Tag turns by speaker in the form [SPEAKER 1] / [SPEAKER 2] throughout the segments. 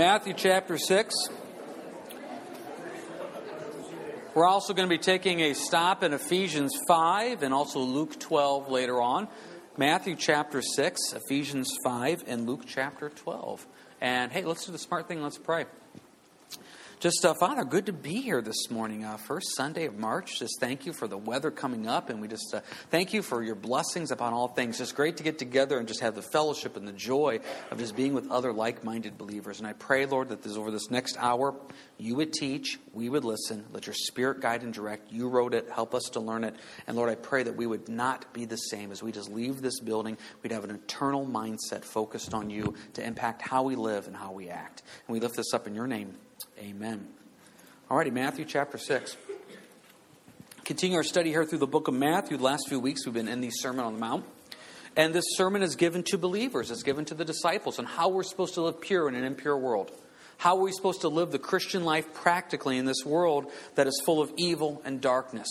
[SPEAKER 1] Matthew chapter 6. We're also going to be taking a stop in Ephesians 5 and also Luke 12 later on. Matthew chapter 6, Ephesians 5, and Luke chapter 12. And hey, let's do the smart thing. Let's pray. Just, uh, Father, good to be here this morning. Uh, first Sunday of March. Just thank you for the weather coming up, and we just uh, thank you for your blessings upon all things. Just great to get together and just have the fellowship and the joy of just being with other like minded believers. And I pray, Lord, that this, over this next hour, you would teach, we would listen, let your spirit guide and direct. You wrote it, help us to learn it. And Lord, I pray that we would not be the same as we just leave this building. We'd have an eternal mindset focused on you to impact how we live and how we act. And we lift this up in your name. Amen. All righty, Matthew chapter 6. Continue our study here through the book of Matthew. The last few weeks we've been in the Sermon on the Mount. And this sermon is given to believers, it's given to the disciples on how we're supposed to live pure in an impure world. How are we supposed to live the Christian life practically in this world that is full of evil and darkness?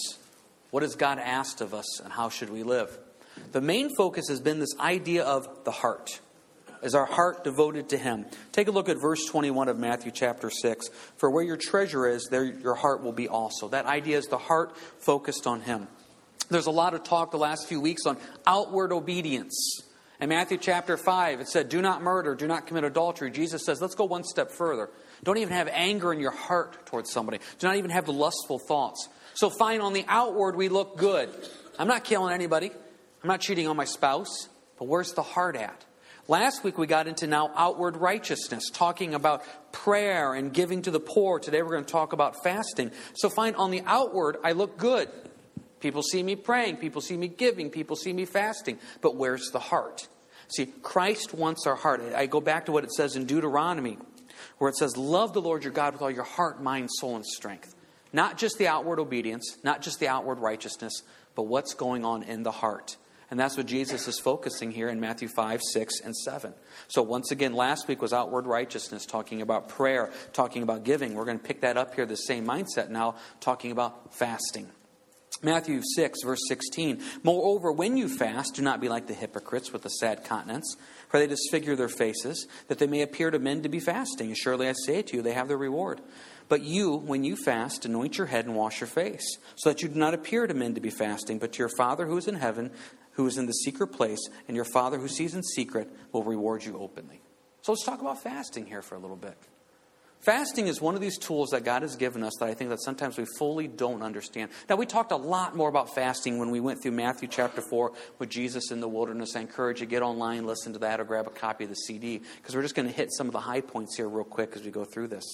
[SPEAKER 1] What has God asked of us, and how should we live? The main focus has been this idea of the heart. Is our heart devoted to Him? Take a look at verse 21 of Matthew chapter 6. For where your treasure is, there your heart will be also. That idea is the heart focused on Him. There's a lot of talk the last few weeks on outward obedience. In Matthew chapter 5, it said, Do not murder, do not commit adultery. Jesus says, Let's go one step further. Don't even have anger in your heart towards somebody. Do not even have the lustful thoughts. So, fine, on the outward, we look good. I'm not killing anybody. I'm not cheating on my spouse. But where's the heart at? Last week we got into now outward righteousness, talking about prayer and giving to the poor. Today we're going to talk about fasting. So, find on the outward, I look good. People see me praying, people see me giving, people see me fasting. But where's the heart? See, Christ wants our heart. I go back to what it says in Deuteronomy, where it says, Love the Lord your God with all your heart, mind, soul, and strength. Not just the outward obedience, not just the outward righteousness, but what's going on in the heart. And that's what Jesus is focusing here in Matthew 5, 6, and 7. So, once again, last week was outward righteousness, talking about prayer, talking about giving. We're going to pick that up here, the same mindset now, talking about fasting. Matthew 6, verse 16. Moreover, when you fast, do not be like the hypocrites with the sad countenance, for they disfigure their faces, that they may appear to men to be fasting. Surely I say to you, they have their reward. But you, when you fast, anoint your head and wash your face, so that you do not appear to men to be fasting, but to your Father who is in heaven, who is in the secret place, and your Father who sees in secret will reward you openly. So let's talk about fasting here for a little bit. Fasting is one of these tools that God has given us that I think that sometimes we fully don't understand. Now, we talked a lot more about fasting when we went through Matthew chapter 4 with Jesus in the wilderness. I encourage you to get online, listen to that, or grab a copy of the CD because we're just going to hit some of the high points here real quick as we go through this.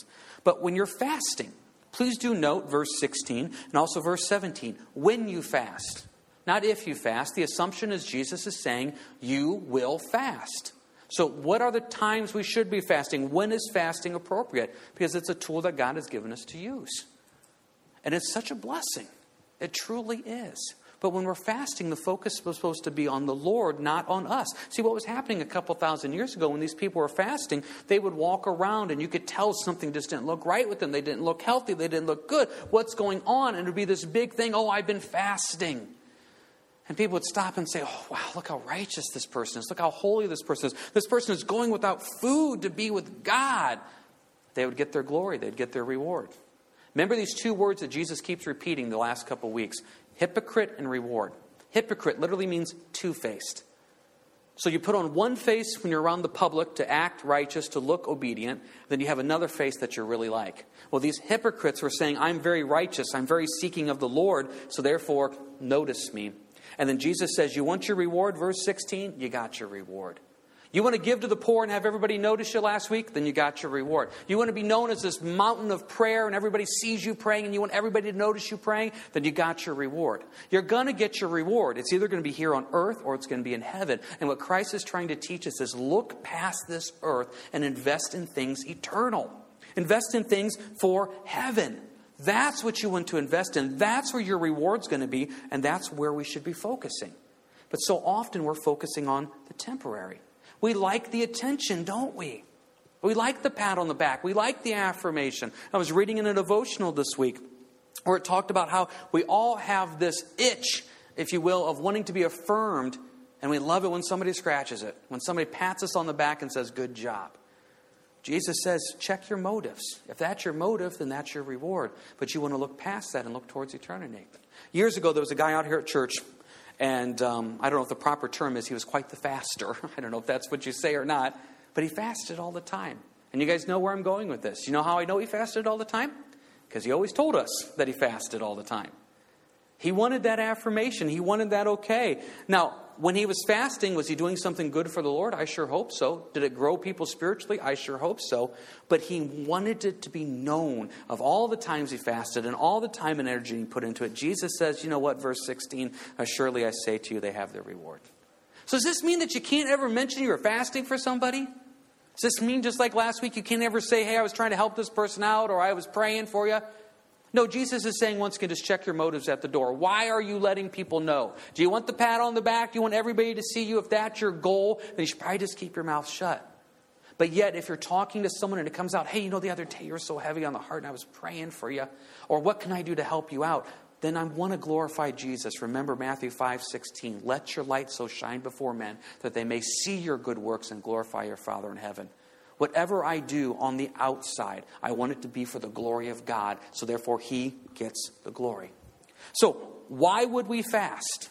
[SPEAKER 1] But when you're fasting, please do note verse 16 and also verse 17. When you fast, not if you fast. The assumption is Jesus is saying you will fast. So, what are the times we should be fasting? When is fasting appropriate? Because it's a tool that God has given us to use. And it's such a blessing. It truly is. But when we're fasting, the focus was supposed to be on the Lord, not on us. See, what was happening a couple thousand years ago when these people were fasting, they would walk around and you could tell something just didn't look right with them. They didn't look healthy. They didn't look good. What's going on? And it would be this big thing oh, I've been fasting. And people would stop and say, Oh, wow, look how righteous this person is. Look how holy this person is. This person is going without food to be with God. They would get their glory, they'd get their reward. Remember these two words that Jesus keeps repeating the last couple weeks hypocrite and reward. Hypocrite literally means two faced. So you put on one face when you're around the public to act righteous, to look obedient, then you have another face that you're really like. Well, these hypocrites were saying, I'm very righteous, I'm very seeking of the Lord, so therefore notice me. And then Jesus says, You want your reward? Verse 16, you got your reward. You want to give to the poor and have everybody notice you last week? Then you got your reward. You want to be known as this mountain of prayer and everybody sees you praying and you want everybody to notice you praying? Then you got your reward. You're going to get your reward. It's either going to be here on earth or it's going to be in heaven. And what Christ is trying to teach us is look past this earth and invest in things eternal. Invest in things for heaven. That's what you want to invest in. That's where your reward's going to be, and that's where we should be focusing. But so often we're focusing on the temporary. We like the attention, don't we? We like the pat on the back. We like the affirmation. I was reading in a devotional this week where it talked about how we all have this itch, if you will, of wanting to be affirmed, and we love it when somebody scratches it, when somebody pats us on the back and says, Good job. Jesus says, check your motives. If that's your motive, then that's your reward. But you want to look past that and look towards eternity. Years ago, there was a guy out here at church, and um, I don't know if the proper term is he was quite the faster. I don't know if that's what you say or not, but he fasted all the time. And you guys know where I'm going with this. You know how I know he fasted all the time? Because he always told us that he fasted all the time. He wanted that affirmation. He wanted that okay. Now, when he was fasting, was he doing something good for the Lord? I sure hope so. Did it grow people spiritually? I sure hope so. But he wanted it to be known of all the times he fasted and all the time and energy he put into it. Jesus says, you know what, verse 16, surely I say to you, they have their reward. So does this mean that you can't ever mention you were fasting for somebody? Does this mean just like last week, you can't ever say, hey, I was trying to help this person out or I was praying for you? No, Jesus is saying once again, just check your motives at the door. Why are you letting people know? Do you want the pat on the back? Do you want everybody to see you? If that's your goal, then you should probably just keep your mouth shut. But yet, if you're talking to someone and it comes out, hey, you know, the other day you were so heavy on the heart and I was praying for you, or what can I do to help you out? Then I want to glorify Jesus. Remember Matthew 5 16. Let your light so shine before men that they may see your good works and glorify your Father in heaven. Whatever I do on the outside, I want it to be for the glory of God, so therefore He gets the glory. So, why would we fast?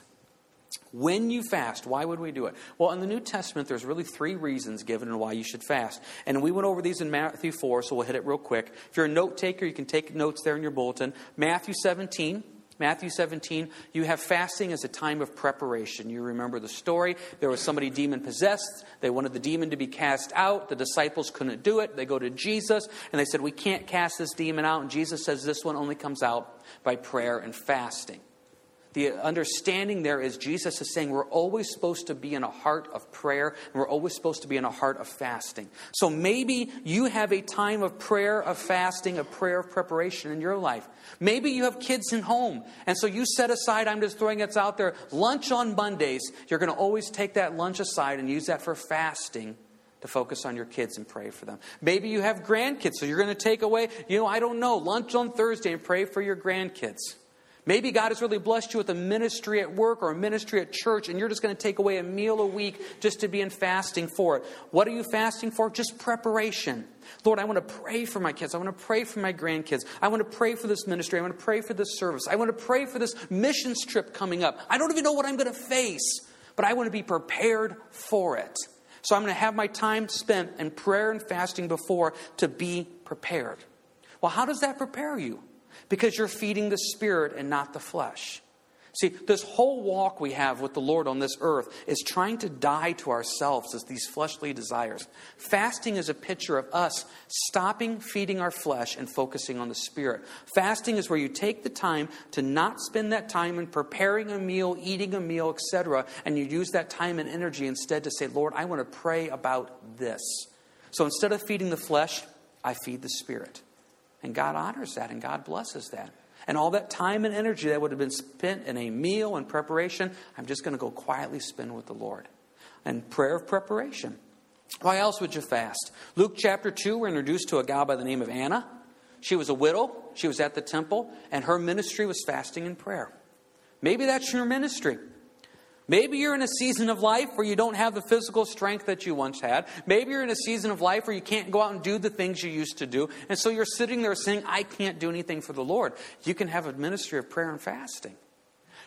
[SPEAKER 1] When you fast, why would we do it? Well, in the New Testament, there's really three reasons given why you should fast. And we went over these in Matthew 4, so we'll hit it real quick. If you're a note taker, you can take notes there in your bulletin. Matthew 17, Matthew 17, you have fasting as a time of preparation. You remember the story. There was somebody demon possessed. They wanted the demon to be cast out. The disciples couldn't do it. They go to Jesus and they said, We can't cast this demon out. And Jesus says, This one only comes out by prayer and fasting the understanding there is Jesus is saying we're always supposed to be in a heart of prayer and we're always supposed to be in a heart of fasting. So maybe you have a time of prayer, of fasting, of prayer, of preparation in your life. Maybe you have kids in home and so you set aside, I'm just throwing it out there, lunch on Mondays. You're going to always take that lunch aside and use that for fasting to focus on your kids and pray for them. Maybe you have grandkids, so you're going to take away, you know, I don't know, lunch on Thursday and pray for your grandkids. Maybe God has really blessed you with a ministry at work or a ministry at church, and you're just going to take away a meal a week just to be in fasting for it. What are you fasting for? Just preparation. Lord, I want to pray for my kids. I want to pray for my grandkids. I want to pray for this ministry. I want to pray for this service. I want to pray for this missions trip coming up. I don't even know what I'm going to face, but I want to be prepared for it. So I'm going to have my time spent in prayer and fasting before to be prepared. Well, how does that prepare you? Because you're feeding the spirit and not the flesh. See, this whole walk we have with the Lord on this earth is trying to die to ourselves as these fleshly desires. Fasting is a picture of us stopping feeding our flesh and focusing on the spirit. Fasting is where you take the time to not spend that time in preparing a meal, eating a meal, etc., and you use that time and energy instead to say, Lord, I want to pray about this. So instead of feeding the flesh, I feed the spirit. And God honors that and God blesses that. And all that time and energy that would have been spent in a meal and preparation, I'm just going to go quietly spend with the Lord. And prayer of preparation. Why else would you fast? Luke chapter 2, we're introduced to a gal by the name of Anna. She was a widow, she was at the temple, and her ministry was fasting and prayer. Maybe that's your ministry. Maybe you're in a season of life where you don't have the physical strength that you once had. Maybe you're in a season of life where you can't go out and do the things you used to do. And so you're sitting there saying, I can't do anything for the Lord. You can have a ministry of prayer and fasting.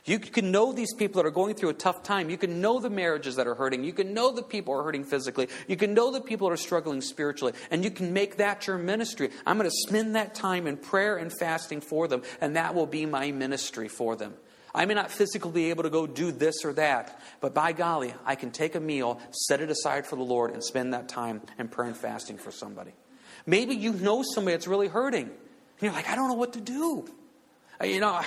[SPEAKER 1] You can know these people that are going through a tough time. You can know the marriages that are hurting. You can know the people are hurting physically. You can know the people that are struggling spiritually. And you can make that your ministry. I'm going to spend that time in prayer and fasting for them, and that will be my ministry for them. I may not physically be able to go do this or that, but by golly, I can take a meal, set it aside for the Lord, and spend that time in prayer and fasting for somebody. Maybe you know somebody that's really hurting. And you're like, I don't know what to do. Uh, you know,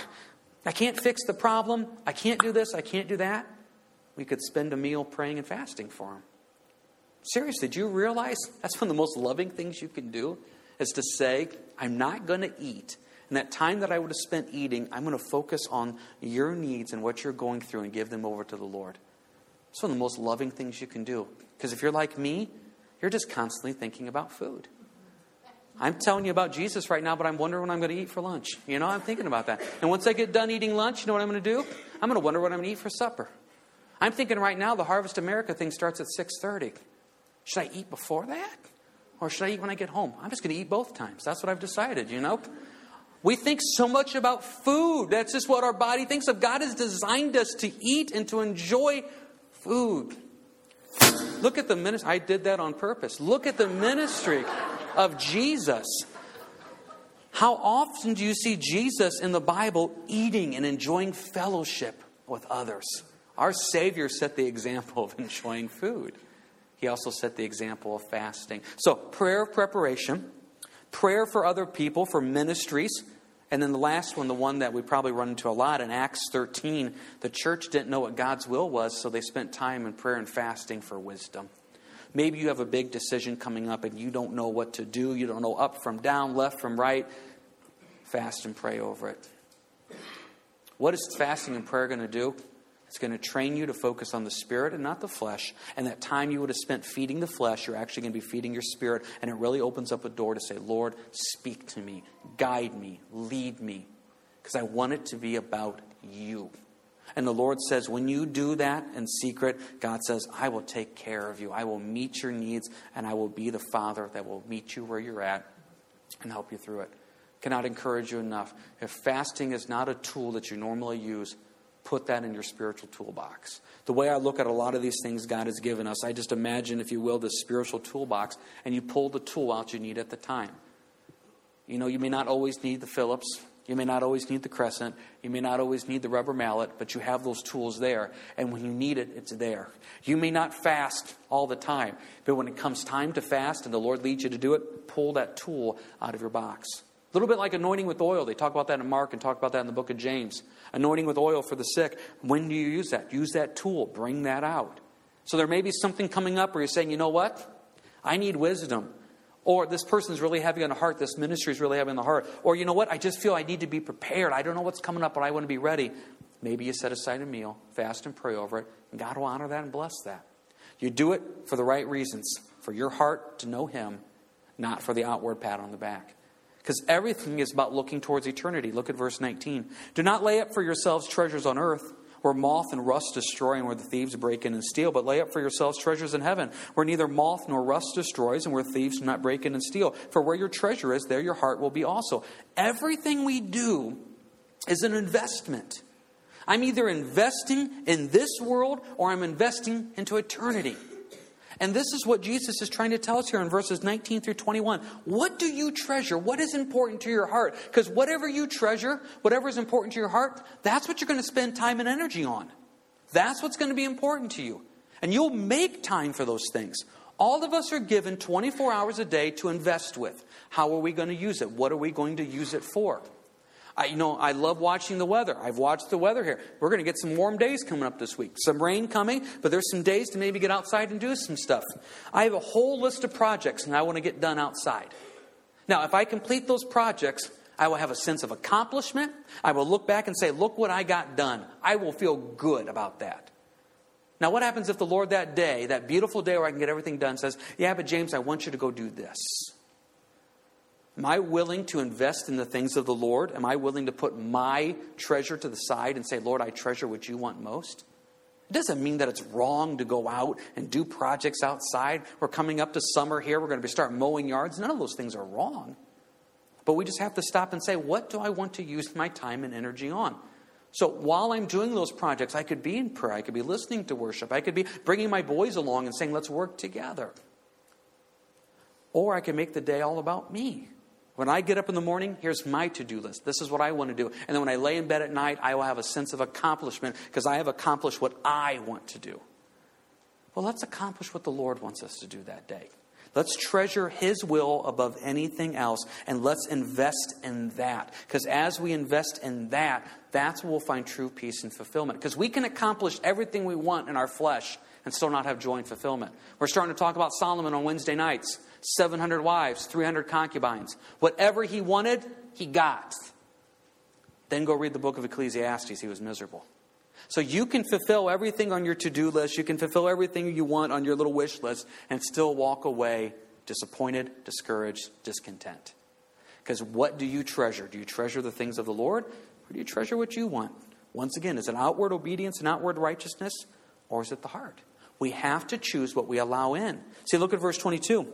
[SPEAKER 1] I can't fix the problem. I can't do this. I can't do that. We could spend a meal praying and fasting for them. Seriously, do you realize that's one of the most loving things you can do? Is to say, I'm not going to eat and that time that I would have spent eating, I'm going to focus on your needs and what you're going through and give them over to the Lord. It's one of the most loving things you can do. Because if you're like me, you're just constantly thinking about food. I'm telling you about Jesus right now, but I'm wondering what I'm going to eat for lunch. You know, I'm thinking about that. And once I get done eating lunch, you know what I'm going to do? I'm going to wonder what I'm going to eat for supper. I'm thinking right now the Harvest America thing starts at 6:30. Should I eat before that? or should I eat when I get home? I'm just going to eat both times. That's what I've decided, you know? We think so much about food. That's just what our body thinks of. God has designed us to eat and to enjoy food. Look at the ministry. I did that on purpose. Look at the ministry of Jesus. How often do you see Jesus in the Bible eating and enjoying fellowship with others? Our Savior set the example of enjoying food. He also set the example of fasting. So, prayer of preparation, prayer for other people, for ministries, and then the last one, the one that we probably run into a lot in Acts 13, the church didn't know what God's will was, so they spent time in prayer and fasting for wisdom. Maybe you have a big decision coming up and you don't know what to do. You don't know up from down, left from right. Fast and pray over it. What is fasting and prayer going to do? It's going to train you to focus on the spirit and not the flesh. And that time you would have spent feeding the flesh, you're actually going to be feeding your spirit. And it really opens up a door to say, Lord, speak to me, guide me, lead me. Because I want it to be about you. And the Lord says, when you do that in secret, God says, I will take care of you. I will meet your needs, and I will be the Father that will meet you where you're at and help you through it. Cannot encourage you enough. If fasting is not a tool that you normally use, put that in your spiritual toolbox. The way I look at a lot of these things God has given us, I just imagine, if you will, this spiritual toolbox, and you pull the tool out you need at the time. You know, you may not always need the Phillips. You may not always need the crescent. You may not always need the rubber mallet, but you have those tools there. And when you need it, it's there. You may not fast all the time, but when it comes time to fast and the Lord leads you to do it, pull that tool out of your box. A little bit like anointing with oil. They talk about that in Mark and talk about that in the book of James. Anointing with oil for the sick. When do you use that? Use that tool. Bring that out. So there may be something coming up where you're saying, you know what? I need wisdom. Or this person's really heavy on the heart. This ministry is really heavy on the heart. Or you know what? I just feel I need to be prepared. I don't know what's coming up, but I want to be ready. Maybe you set aside a meal, fast and pray over it, and God will honor that and bless that. You do it for the right reasons, for your heart to know Him, not for the outward pat on the back. Because everything is about looking towards eternity. Look at verse 19. Do not lay up for yourselves treasures on earth, where moth and rust destroy and where the thieves break in and steal, but lay up for yourselves treasures in heaven, where neither moth nor rust destroys and where thieves do not break in and steal. For where your treasure is, there your heart will be also. Everything we do is an investment. I'm either investing in this world or I'm investing into eternity. And this is what Jesus is trying to tell us here in verses 19 through 21. What do you treasure? What is important to your heart? Because whatever you treasure, whatever is important to your heart, that's what you're going to spend time and energy on. That's what's going to be important to you. And you'll make time for those things. All of us are given 24 hours a day to invest with. How are we going to use it? What are we going to use it for? I, you know, I love watching the weather. I've watched the weather here. We're going to get some warm days coming up this week. Some rain coming, but there's some days to maybe get outside and do some stuff. I have a whole list of projects and I want to get done outside. Now, if I complete those projects, I will have a sense of accomplishment. I will look back and say, look what I got done. I will feel good about that. Now, what happens if the Lord that day, that beautiful day where I can get everything done, says, Yeah, but James, I want you to go do this? Am I willing to invest in the things of the Lord? Am I willing to put my treasure to the side and say, Lord, I treasure what you want most? It doesn't mean that it's wrong to go out and do projects outside. We're coming up to summer here. We're going to start mowing yards. None of those things are wrong. But we just have to stop and say, what do I want to use my time and energy on? So while I'm doing those projects, I could be in prayer. I could be listening to worship. I could be bringing my boys along and saying, let's work together. Or I can make the day all about me. When I get up in the morning, here's my to do list. This is what I want to do. And then when I lay in bed at night, I will have a sense of accomplishment because I have accomplished what I want to do. Well, let's accomplish what the Lord wants us to do that day. Let's treasure His will above anything else and let's invest in that. Because as we invest in that, that's where we'll find true peace and fulfillment. Because we can accomplish everything we want in our flesh and still not have joy and fulfillment. We're starting to talk about Solomon on Wednesday nights. 700 wives, 300 concubines. Whatever he wanted, he got. Then go read the book of Ecclesiastes. He was miserable. So you can fulfill everything on your to do list, you can fulfill everything you want on your little wish list, and still walk away disappointed, discouraged, discontent. Because what do you treasure? Do you treasure the things of the Lord, or do you treasure what you want? Once again, is it outward obedience and outward righteousness, or is it the heart? We have to choose what we allow in. See, look at verse 22.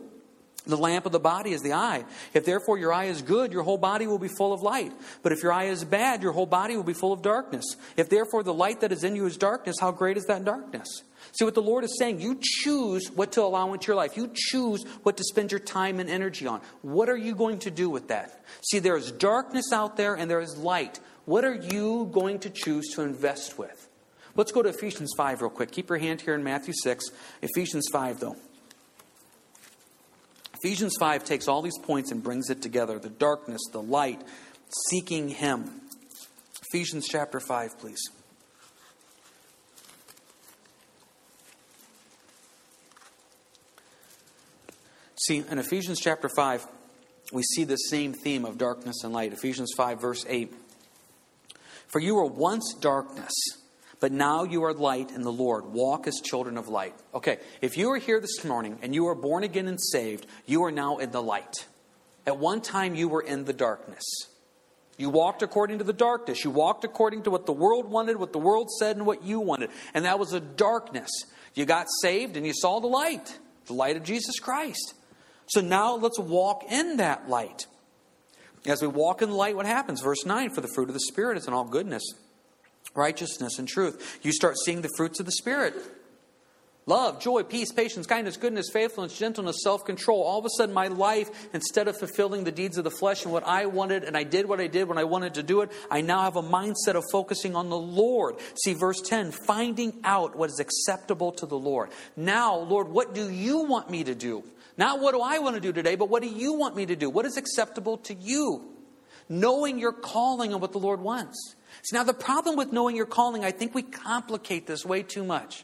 [SPEAKER 1] The lamp of the body is the eye. If therefore your eye is good, your whole body will be full of light. But if your eye is bad, your whole body will be full of darkness. If therefore the light that is in you is darkness, how great is that darkness? See what the Lord is saying? You choose what to allow into your life. You choose what to spend your time and energy on. What are you going to do with that? See, there is darkness out there and there is light. What are you going to choose to invest with? Let's go to Ephesians 5 real quick. Keep your hand here in Matthew 6. Ephesians 5, though. Ephesians 5 takes all these points and brings it together the darkness, the light, seeking Him. Ephesians chapter 5, please. See, in Ephesians chapter 5, we see the same theme of darkness and light. Ephesians 5, verse 8. For you were once darkness but now you are light in the Lord. Walk as children of light. Okay, if you are here this morning and you are born again and saved, you are now in the light. At one time, you were in the darkness. You walked according to the darkness. You walked according to what the world wanted, what the world said, and what you wanted. And that was a darkness. You got saved and you saw the light, the light of Jesus Christ. So now let's walk in that light. As we walk in the light, what happens? Verse 9 For the fruit of the Spirit is in all goodness righteousness, and truth. You start seeing the fruits of the Spirit love, joy, peace, patience, kindness, goodness, faithfulness, gentleness, self control. All of a sudden, my life, instead of fulfilling the deeds of the flesh and what I wanted, and I did what I did when I wanted to do it, I now have a mindset of focusing on the Lord. See, verse 10 finding out what is acceptable to the Lord. Now, Lord, what do you want me to do? Not what do I want to do today, but what do you want me to do? What is acceptable to you? Knowing your calling and what the Lord wants. See, now the problem with knowing your calling, I think we complicate this way too much.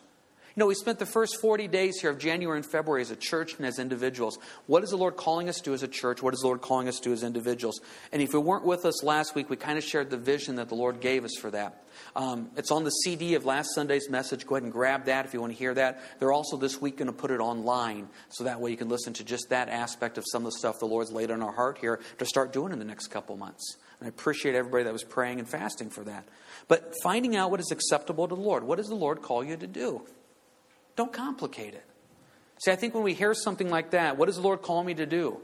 [SPEAKER 1] You know, we spent the first 40 days here of January and February as a church and as individuals. What is the Lord calling us to as a church? What is the Lord calling us to as individuals? And if you weren't with us last week, we kind of shared the vision that the Lord gave us for that. Um, it's on the CD of last Sunday's message. Go ahead and grab that if you want to hear that. They're also this week going to put it online so that way you can listen to just that aspect of some of the stuff the Lord's laid on our heart here to start doing in the next couple months. I appreciate everybody that was praying and fasting for that. But finding out what is acceptable to the Lord. What does the Lord call you to do? Don't complicate it. See, I think when we hear something like that, what does the Lord call me to do?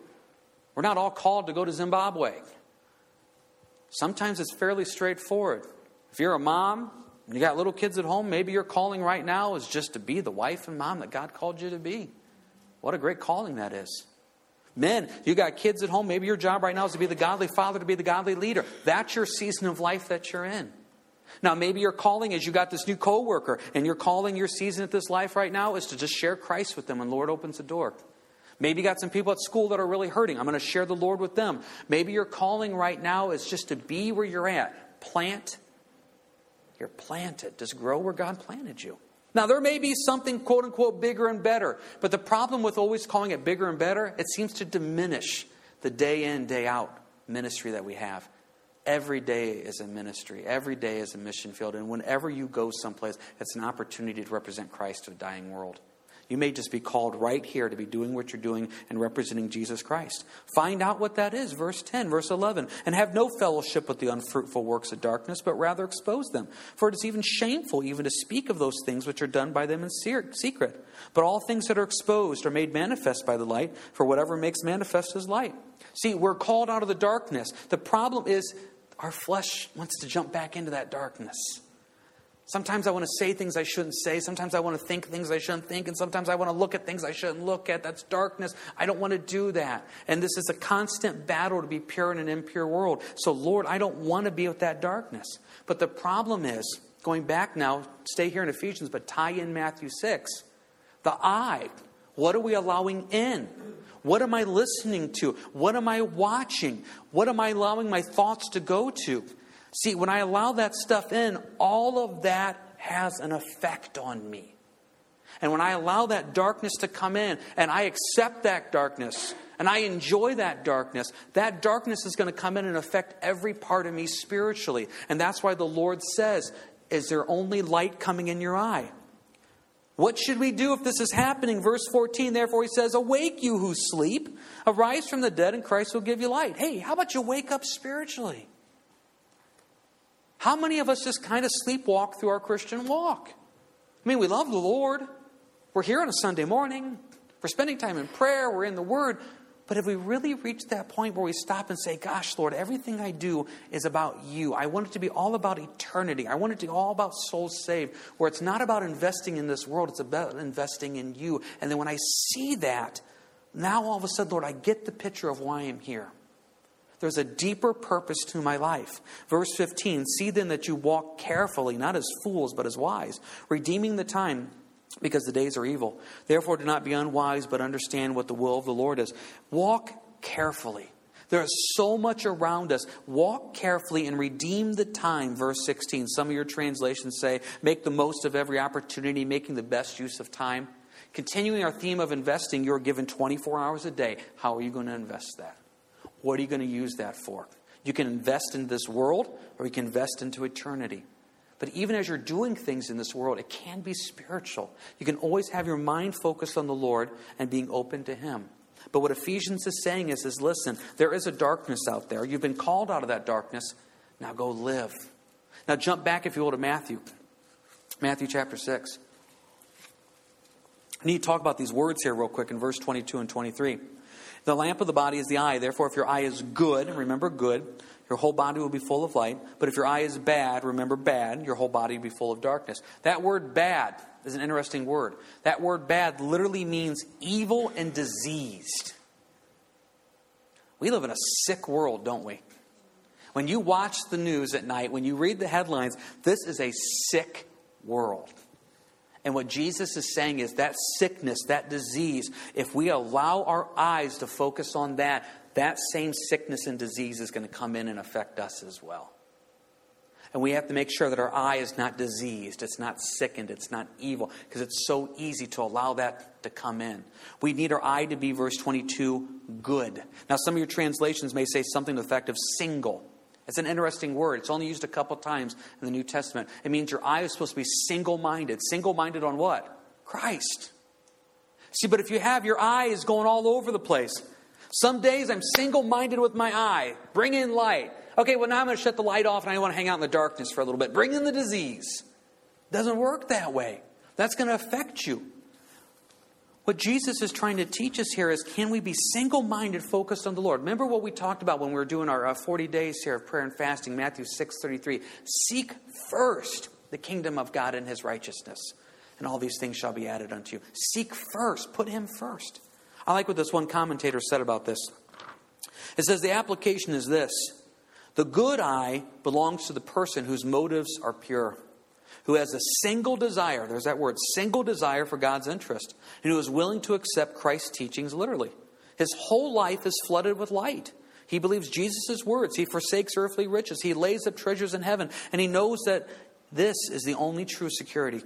[SPEAKER 1] We're not all called to go to Zimbabwe. Sometimes it's fairly straightforward. If you're a mom and you got little kids at home, maybe your calling right now is just to be the wife and mom that God called you to be. What a great calling that is. Men, you got kids at home. Maybe your job right now is to be the godly father, to be the godly leader. That's your season of life that you're in. Now, maybe your calling is you got this new coworker, and your calling, your season at this life right now is to just share Christ with them when Lord opens the door. Maybe you got some people at school that are really hurting. I'm going to share the Lord with them. Maybe your calling right now is just to be where you're at. Plant. You're planted. Just grow where God planted you. Now, there may be something quote unquote bigger and better, but the problem with always calling it bigger and better, it seems to diminish the day in, day out ministry that we have. Every day is a ministry, every day is a mission field, and whenever you go someplace, it's an opportunity to represent Christ to a dying world. You may just be called right here to be doing what you're doing and representing Jesus Christ. Find out what that is. Verse 10, verse 11. And have no fellowship with the unfruitful works of darkness, but rather expose them. For it is even shameful even to speak of those things which are done by them in secret. But all things that are exposed are made manifest by the light, for whatever makes manifest is light. See, we're called out of the darkness. The problem is our flesh wants to jump back into that darkness. Sometimes I want to say things I shouldn't say. Sometimes I want to think things I shouldn't think. And sometimes I want to look at things I shouldn't look at. That's darkness. I don't want to do that. And this is a constant battle to be pure in an impure world. So, Lord, I don't want to be with that darkness. But the problem is, going back now, stay here in Ephesians, but tie in Matthew 6. The eye. What are we allowing in? What am I listening to? What am I watching? What am I allowing my thoughts to go to? See, when I allow that stuff in, all of that has an effect on me. And when I allow that darkness to come in and I accept that darkness and I enjoy that darkness, that darkness is going to come in and affect every part of me spiritually. And that's why the Lord says, Is there only light coming in your eye? What should we do if this is happening? Verse 14, therefore, he says, Awake, you who sleep, arise from the dead, and Christ will give you light. Hey, how about you wake up spiritually? How many of us just kind of sleepwalk through our Christian walk? I mean, we love the Lord. We're here on a Sunday morning. We're spending time in prayer. We're in the Word. But have we really reached that point where we stop and say, Gosh, Lord, everything I do is about you? I want it to be all about eternity. I want it to be all about souls saved, where it's not about investing in this world, it's about investing in you. And then when I see that, now all of a sudden, Lord, I get the picture of why I'm here. There's a deeper purpose to my life. Verse 15 See then that you walk carefully, not as fools, but as wise, redeeming the time because the days are evil. Therefore, do not be unwise, but understand what the will of the Lord is. Walk carefully. There is so much around us. Walk carefully and redeem the time. Verse 16. Some of your translations say, make the most of every opportunity, making the best use of time. Continuing our theme of investing, you're given 24 hours a day. How are you going to invest that? What are you going to use that for? You can invest in this world or you can invest into eternity. But even as you're doing things in this world, it can be spiritual. You can always have your mind focused on the Lord and being open to Him. But what Ephesians is saying is, is listen, there is a darkness out there. You've been called out of that darkness. Now go live. Now jump back, if you will, to Matthew. Matthew chapter 6. I need to talk about these words here real quick in verse 22 and 23. The lamp of the body is the eye. Therefore, if your eye is good, remember good, your whole body will be full of light. But if your eye is bad, remember bad, your whole body will be full of darkness. That word bad is an interesting word. That word bad literally means evil and diseased. We live in a sick world, don't we? When you watch the news at night, when you read the headlines, this is a sick world. And what Jesus is saying is that sickness, that disease, if we allow our eyes to focus on that, that same sickness and disease is going to come in and affect us as well. And we have to make sure that our eye is not diseased, it's not sickened, it's not evil, because it's so easy to allow that to come in. We need our eye to be, verse 22, good. Now, some of your translations may say something to the effect of single. It's an interesting word. It's only used a couple times in the New Testament. It means your eye is supposed to be single minded. Single minded on what? Christ. See, but if you have your eye is going all over the place, some days I'm single minded with my eye. Bring in light. Okay, well, now I'm going to shut the light off and I want to hang out in the darkness for a little bit. Bring in the disease. Doesn't work that way. That's going to affect you. What Jesus is trying to teach us here is can we be single minded, focused on the Lord? Remember what we talked about when we were doing our uh, 40 days here of prayer and fasting, Matthew 6 33. Seek first the kingdom of God and his righteousness, and all these things shall be added unto you. Seek first, put him first. I like what this one commentator said about this. It says the application is this the good eye belongs to the person whose motives are pure, who has a single desire, there's that word, single desire for God's interest, and who is willing to accept Christ's teachings literally. His whole life is flooded with light. He believes Jesus' words. He forsakes earthly riches. He lays up treasures in heaven. And he knows that this is the only true security.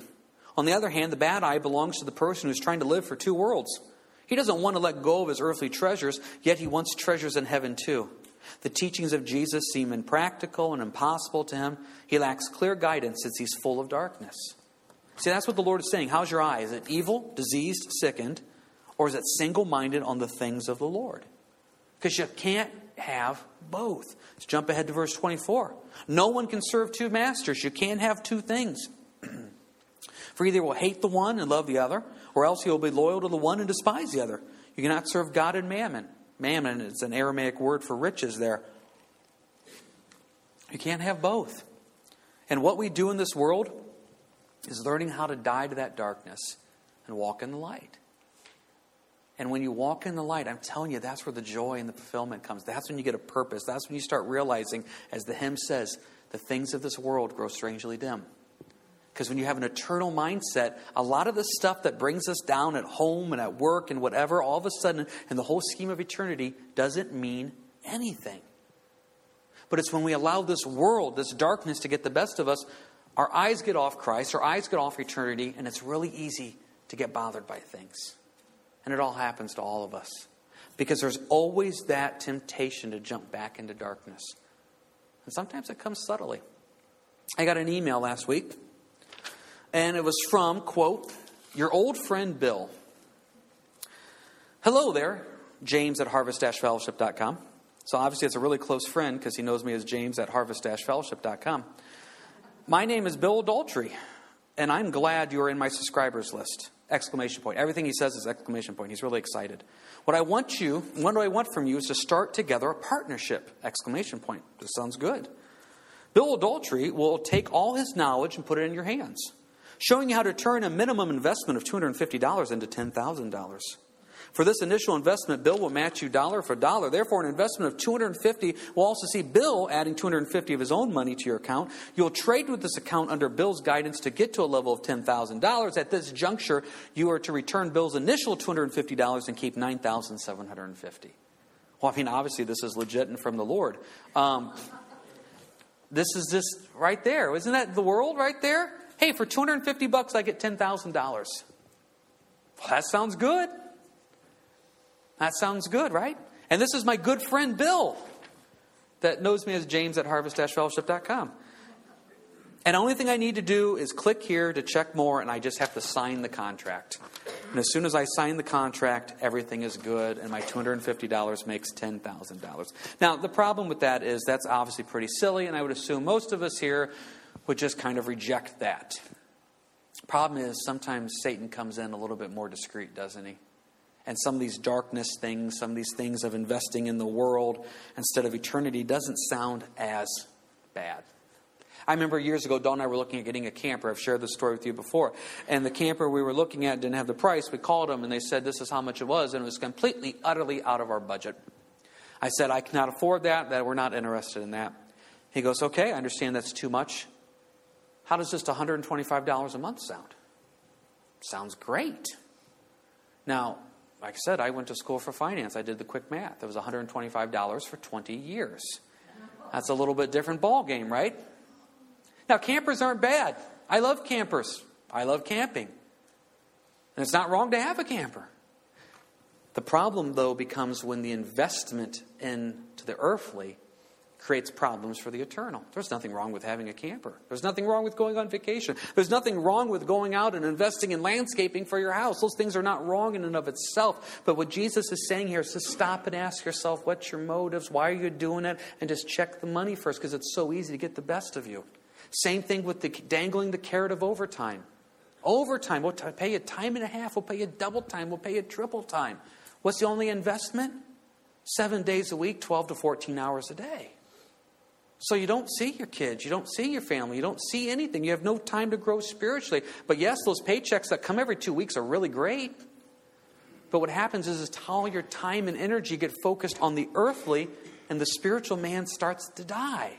[SPEAKER 1] On the other hand, the bad eye belongs to the person who's trying to live for two worlds he doesn't want to let go of his earthly treasures, yet he wants treasures in heaven too. The teachings of Jesus seem impractical and impossible to him. He lacks clear guidance since he's full of darkness. See, that's what the Lord is saying. How's your eye? Is it evil, diseased, sickened, or is it single minded on the things of the Lord? Because you can't have both. Let's jump ahead to verse 24. No one can serve two masters. You can't have two things. For either will hate the one and love the other, or else you'll be loyal to the one and despise the other. You cannot serve God and mammon. Mammon is an Aramaic word for riches there. You can't have both. And what we do in this world is learning how to die to that darkness and walk in the light. And when you walk in the light, I'm telling you, that's where the joy and the fulfillment comes. That's when you get a purpose. That's when you start realizing, as the hymn says, the things of this world grow strangely dim. Because when you have an eternal mindset, a lot of the stuff that brings us down at home and at work and whatever, all of a sudden, in the whole scheme of eternity, doesn't mean anything. But it's when we allow this world, this darkness, to get the best of us, our eyes get off Christ, our eyes get off eternity, and it's really easy to get bothered by things. And it all happens to all of us. Because there's always that temptation to jump back into darkness. And sometimes it comes subtly. I got an email last week and it was from, quote, your old friend Bill. Hello there, James at harvest-fellowship.com. So obviously it's a really close friend because he knows me as James at harvest-fellowship.com. My name is Bill Daltrey, and I'm glad you're in my subscribers list. Exclamation point. Everything he says is exclamation point. He's really excited. What I want you, what do I want from you is to start together a partnership. Exclamation point. This sounds good. Bill Daltrey will take all his knowledge and put it in your hands, showing you how to turn a minimum investment of $250 into $10,000. For this initial investment, Bill will match you dollar for dollar. Therefore, an investment of 250 will also see Bill adding 250 of his own money to your account. You'll trade with this account under Bill's guidance to get to a level of $10,000. At this juncture, you are to return Bill's initial $250 and keep 9,750. Well, I mean, obviously, this is legit and from the Lord. Um, this is just right there. Isn't that the world right there? Hey, for 250 bucks, I get $10,000. Well, that sounds good. That sounds good, right? And this is my good friend Bill that knows me as James at harvest-fellowship.com. And the only thing I need to do is click here to check more, and I just have to sign the contract. And as soon as I sign the contract, everything is good, and my $250 makes $10,000. Now, the problem with that is that's obviously pretty silly, and I would assume most of us here would just kind of reject that. Problem is, sometimes Satan comes in a little bit more discreet, doesn't he? and some of these darkness things, some of these things of investing in the world instead of eternity doesn't sound as bad. I remember years ago, Dawn and I were looking at getting a camper. I've shared this story with you before. And the camper we were looking at didn't have the price. We called them and they said this is how much it was, and it was completely, utterly out of our budget. I said, I cannot afford that, that we're not interested in that. He goes, Okay, I understand that's too much. How does just $125 a month sound? Sounds great. Now, like I said, I went to school for finance. I did the quick math. It was $125 for 20 years. That's a little bit different ball game, right? Now, campers aren't bad. I love campers. I love camping. And it's not wrong to have a camper. The problem, though, becomes when the investment into the earthly creates problems for the eternal. There's nothing wrong with having a camper. There's nothing wrong with going on vacation. There's nothing wrong with going out and investing in landscaping for your house. Those things are not wrong in and of itself. But what Jesus is saying here is to stop and ask yourself, what's your motives? Why are you doing it? And just check the money first because it's so easy to get the best of you. Same thing with the dangling the carrot of overtime. Overtime, we'll pay you time and a half, we'll pay you double time, we'll pay you triple time. What's the only investment? Seven days a week, 12 to 14 hours a day. So you don't see your kids, you don't see your family, you don't see anything. You have no time to grow spiritually. But yes, those paychecks that come every two weeks are really great. But what happens is, is all your time and energy get focused on the earthly, and the spiritual man starts to die.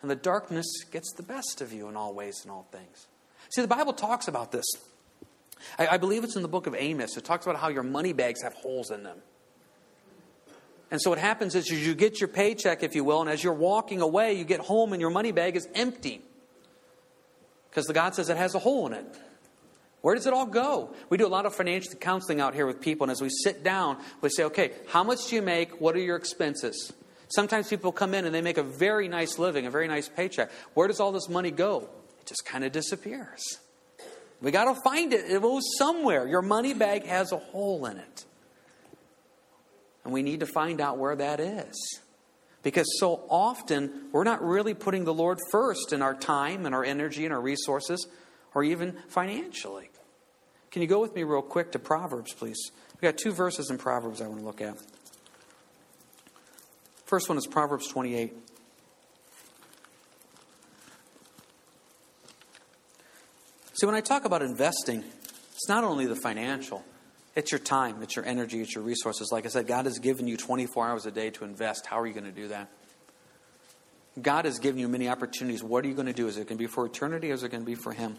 [SPEAKER 1] And the darkness gets the best of you in all ways and all things. See, the Bible talks about this. I, I believe it's in the book of Amos. It talks about how your money bags have holes in them. And so what happens is you get your paycheck, if you will, and as you're walking away, you get home and your money bag is empty. Because the God says it has a hole in it. Where does it all go? We do a lot of financial counseling out here with people, and as we sit down, we say, okay, how much do you make? What are your expenses? Sometimes people come in and they make a very nice living, a very nice paycheck. Where does all this money go? It just kind of disappears. We got to find it. It goes somewhere. Your money bag has a hole in it. And we need to find out where that is. Because so often we're not really putting the Lord first in our time and our energy and our resources or even financially. Can you go with me real quick to Proverbs, please? We've got two verses in Proverbs I want to look at. First one is Proverbs 28. See, when I talk about investing, it's not only the financial, it's your time, it's your energy, it's your resources. Like I said, God has given you 24 hours a day to invest. How are you going to do that? God has given you many opportunities. What are you going to do? Is it going to be for eternity or is it going to be for Him?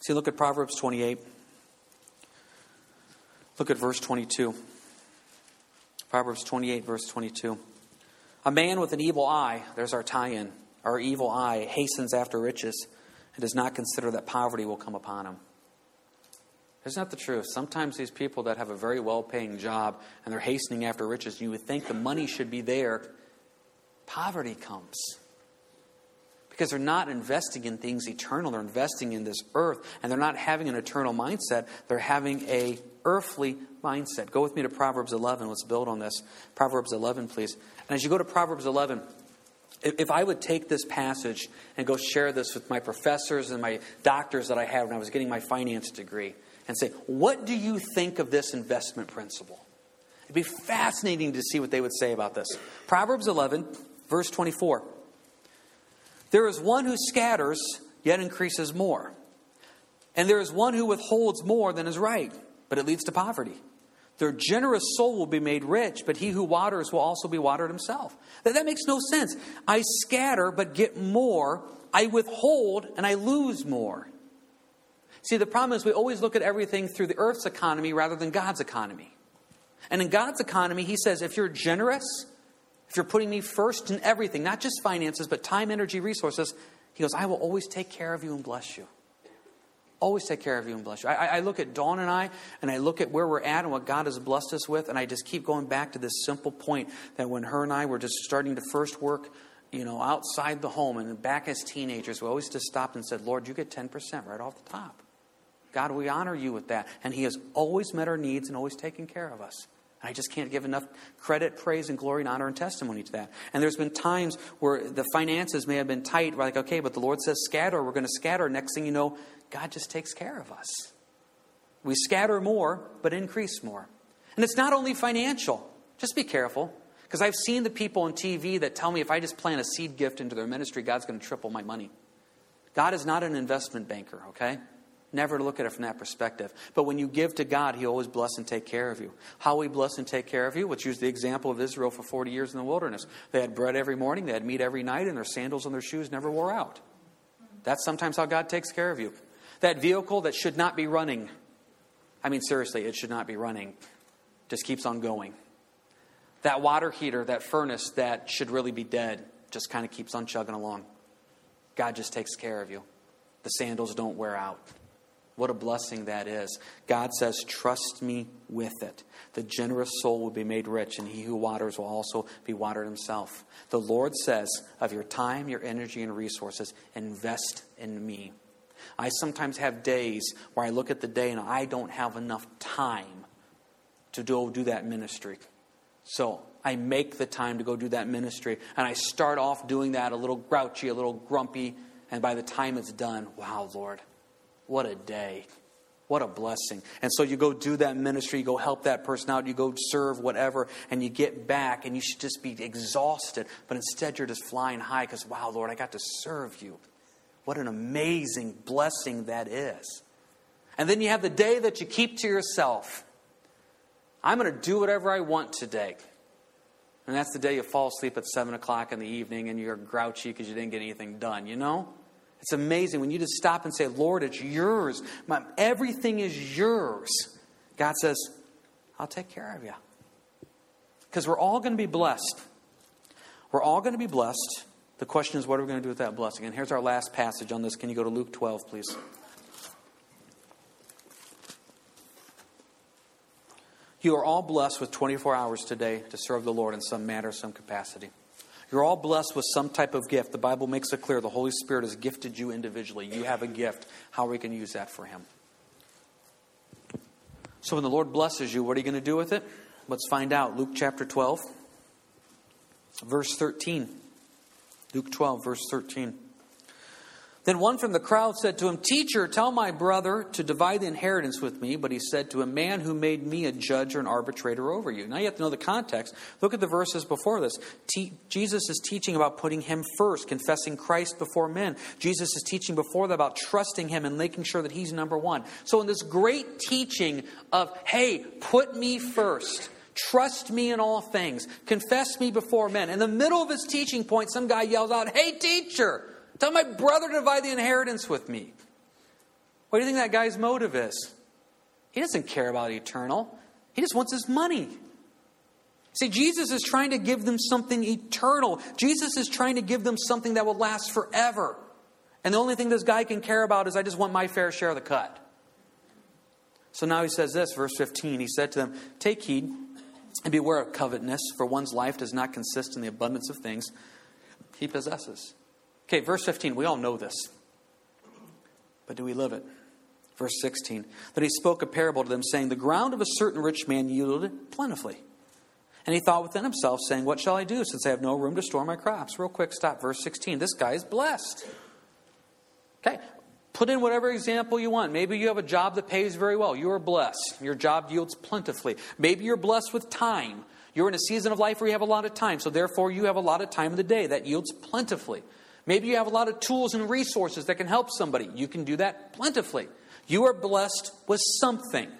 [SPEAKER 1] See, look at Proverbs 28. Look at verse 22. Proverbs 28, verse 22. A man with an evil eye, there's our tie in, our evil eye hastens after riches and does not consider that poverty will come upon him. Isn't that the truth? Sometimes these people that have a very well paying job and they're hastening after riches, you would think the money should be there. Poverty comes. Because they're not investing in things eternal, they're investing in this earth, and they're not having an eternal mindset, they're having a earthly mindset. Go with me to Proverbs 11. Let's build on this. Proverbs 11, please. And as you go to Proverbs 11, If I would take this passage and go share this with my professors and my doctors that I had when I was getting my finance degree and say, What do you think of this investment principle? It'd be fascinating to see what they would say about this. Proverbs 11, verse 24. There is one who scatters, yet increases more. And there is one who withholds more than is right, but it leads to poverty. Their generous soul will be made rich, but he who waters will also be watered himself. That, that makes no sense. I scatter but get more. I withhold and I lose more. See, the problem is we always look at everything through the earth's economy rather than God's economy. And in God's economy, He says, if you're generous, if you're putting me first in everything, not just finances, but time, energy, resources, He goes, I will always take care of you and bless you always take care of you and bless you. I, I, look at Dawn and I, and I look at where we're at and what God has blessed us with, and I just keep going back to this simple point that when her and I were just starting to first work, you know, outside the home and back as teenagers, we always just stopped and said, Lord, you get 10% right off the top. God, we honor you with that. And He has always met our needs and always taken care of us. And I just can't give enough credit, praise, and glory and honor and testimony to that. And there's been times where the finances may have been tight. We're like, okay, but the Lord says scatter. We're going to scatter. Next thing you know, God just takes care of us. We scatter more, but increase more. And it's not only financial. Just be careful. Because I've seen the people on TV that tell me if I just plant a seed gift into their ministry, God's going to triple my money. God is not an investment banker, okay? Never look at it from that perspective. But when you give to God, He always bless and take care of you. How we bless and take care of you? Let's use the example of Israel for 40 years in the wilderness. They had bread every morning, they had meat every night, and their sandals and their shoes never wore out. That's sometimes how God takes care of you. That vehicle that should not be running, I mean, seriously, it should not be running, just keeps on going. That water heater, that furnace that should really be dead, just kind of keeps on chugging along. God just takes care of you. The sandals don't wear out. What a blessing that is. God says, Trust me with it. The generous soul will be made rich, and he who waters will also be watered himself. The Lord says, Of your time, your energy, and resources, invest in me. I sometimes have days where I look at the day and I don't have enough time to go do that ministry. So I make the time to go do that ministry. And I start off doing that a little grouchy, a little grumpy. And by the time it's done, wow, Lord, what a day. What a blessing. And so you go do that ministry, you go help that person out, you go serve whatever, and you get back and you should just be exhausted. But instead, you're just flying high because, wow, Lord, I got to serve you. What an amazing blessing that is. And then you have the day that you keep to yourself. I'm going to do whatever I want today. And that's the day you fall asleep at 7 o'clock in the evening and you're grouchy because you didn't get anything done, you know? It's amazing when you just stop and say, Lord, it's yours. My, everything is yours. God says, I'll take care of you. Because we're all going to be blessed. We're all going to be blessed. The question is, what are we going to do with that blessing? And here's our last passage on this. Can you go to Luke 12, please? You are all blessed with 24 hours today to serve the Lord in some manner, some capacity. You're all blessed with some type of gift. The Bible makes it clear the Holy Spirit has gifted you individually. You have a gift. How are we going to use that for Him? So when the Lord blesses you, what are you going to do with it? Let's find out. Luke chapter 12, verse 13. Luke 12, verse 13. Then one from the crowd said to him, Teacher, tell my brother to divide the inheritance with me. But he said to a man who made me a judge or an arbitrator over you. Now you have to know the context. Look at the verses before this. Te- Jesus is teaching about putting him first, confessing Christ before men. Jesus is teaching before that about trusting him and making sure that he's number one. So in this great teaching of, hey, put me first. Trust me in all things. Confess me before men. In the middle of his teaching point, some guy yells out, Hey, teacher, tell my brother to divide the inheritance with me. What do you think that guy's motive is? He doesn't care about eternal, he just wants his money. See, Jesus is trying to give them something eternal. Jesus is trying to give them something that will last forever. And the only thing this guy can care about is, I just want my fair share of the cut. So now he says this, verse 15. He said to them, Take heed and beware of covetousness, for one's life does not consist in the abundance of things he possesses. Okay, verse 15, we all know this. But do we live it? Verse 16, that he spoke a parable to them, saying, The ground of a certain rich man yielded plentifully. And he thought within himself, saying, What shall I do since I have no room to store my crops? Real quick, stop. Verse 16. This guy is blessed. Okay, put in whatever example you want. Maybe you have a job that pays very well. You are blessed. Your job yields plentifully. Maybe you're blessed with time. You're in a season of life where you have a lot of time, so therefore you have a lot of time in the day. That yields plentifully. Maybe you have a lot of tools and resources that can help somebody. You can do that plentifully. You are blessed with something.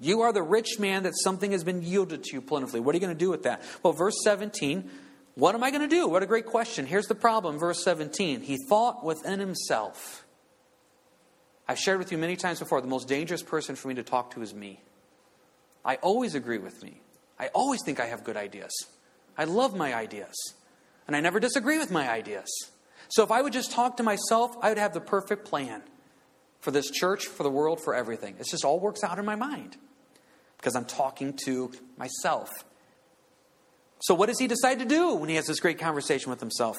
[SPEAKER 1] You are the rich man that something has been yielded to you plentifully. What are you going to do with that? Well, verse 17, what am I going to do? What a great question. Here's the problem, verse 17. He thought within himself. I've shared with you many times before the most dangerous person for me to talk to is me. I always agree with me. I always think I have good ideas. I love my ideas. And I never disagree with my ideas. So if I would just talk to myself, I would have the perfect plan for this church, for the world, for everything. It just all works out in my mind because I'm talking to myself. So, what does he decide to do when he has this great conversation with himself?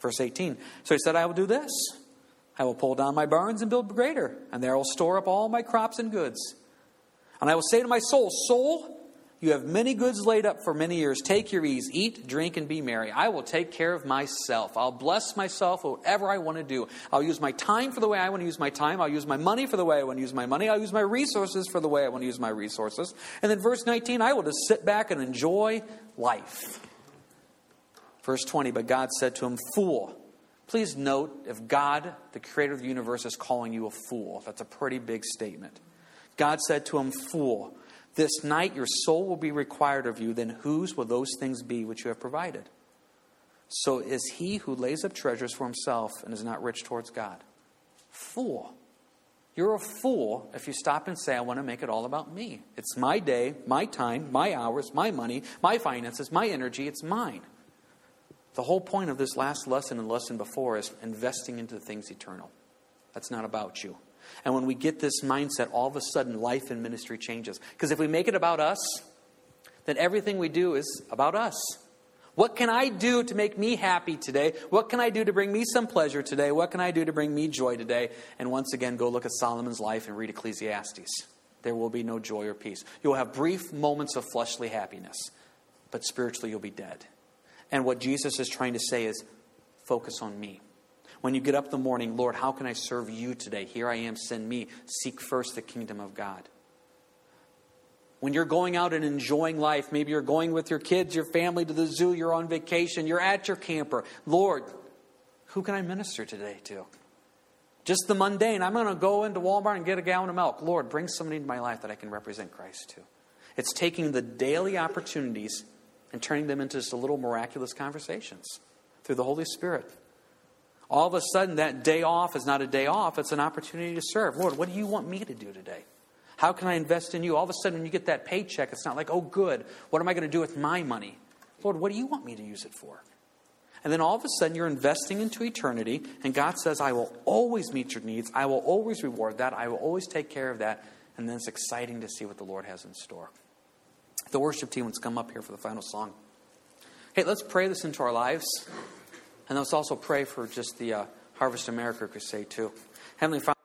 [SPEAKER 1] Verse 18. So he said, I will do this I will pull down my barns and build greater, and there I will store up all my crops and goods. And I will say to my soul, Soul, you have many goods laid up for many years. Take your ease, eat, drink, and be merry. I will take care of myself. I'll bless myself whatever I want to do. I'll use my time for the way I want to use my time. I'll use my money for the way I want to use my money. I'll use my resources for the way I want to use my resources. And then verse 19, I will just sit back and enjoy life. Verse 20, but God said to him, Fool. Please note if God, the creator of the universe, is calling you a fool, that's a pretty big statement. God said to him, Fool. This night your soul will be required of you, then whose will those things be which you have provided? So is he who lays up treasures for himself and is not rich towards God. Fool. You're a fool if you stop and say, I want to make it all about me. It's my day, my time, my hours, my money, my finances, my energy. It's mine. The whole point of this last lesson and lesson before is investing into the things eternal. That's not about you. And when we get this mindset, all of a sudden life and ministry changes. Because if we make it about us, then everything we do is about us. What can I do to make me happy today? What can I do to bring me some pleasure today? What can I do to bring me joy today? And once again, go look at Solomon's life and read Ecclesiastes. There will be no joy or peace. You'll have brief moments of fleshly happiness, but spiritually you'll be dead. And what Jesus is trying to say is focus on me. When you get up in the morning, Lord, how can I serve you today? Here I am, send me. Seek first the kingdom of God. When you're going out and enjoying life, maybe you're going with your kids, your family to the zoo, you're on vacation, you're at your camper. Lord, who can I minister today to? Just the mundane. I'm going to go into Walmart and get a gallon of milk. Lord, bring somebody into my life that I can represent Christ to. It's taking the daily opportunities and turning them into just a little miraculous conversations through the Holy Spirit. All of a sudden, that day off is not a day off, it's an opportunity to serve. Lord, what do you want me to do today? How can I invest in you? All of a sudden, when you get that paycheck, it's not like, oh, good, what am I going to do with my money? Lord, what do you want me to use it for? And then all of a sudden, you're investing into eternity, and God says, I will always meet your needs. I will always reward that. I will always take care of that. And then it's exciting to see what the Lord has in store. The worship team wants to come up here for the final song. Hey, let's pray this into our lives. And let's also pray for just the uh, Harvest America crusade, too. Heavenly Father,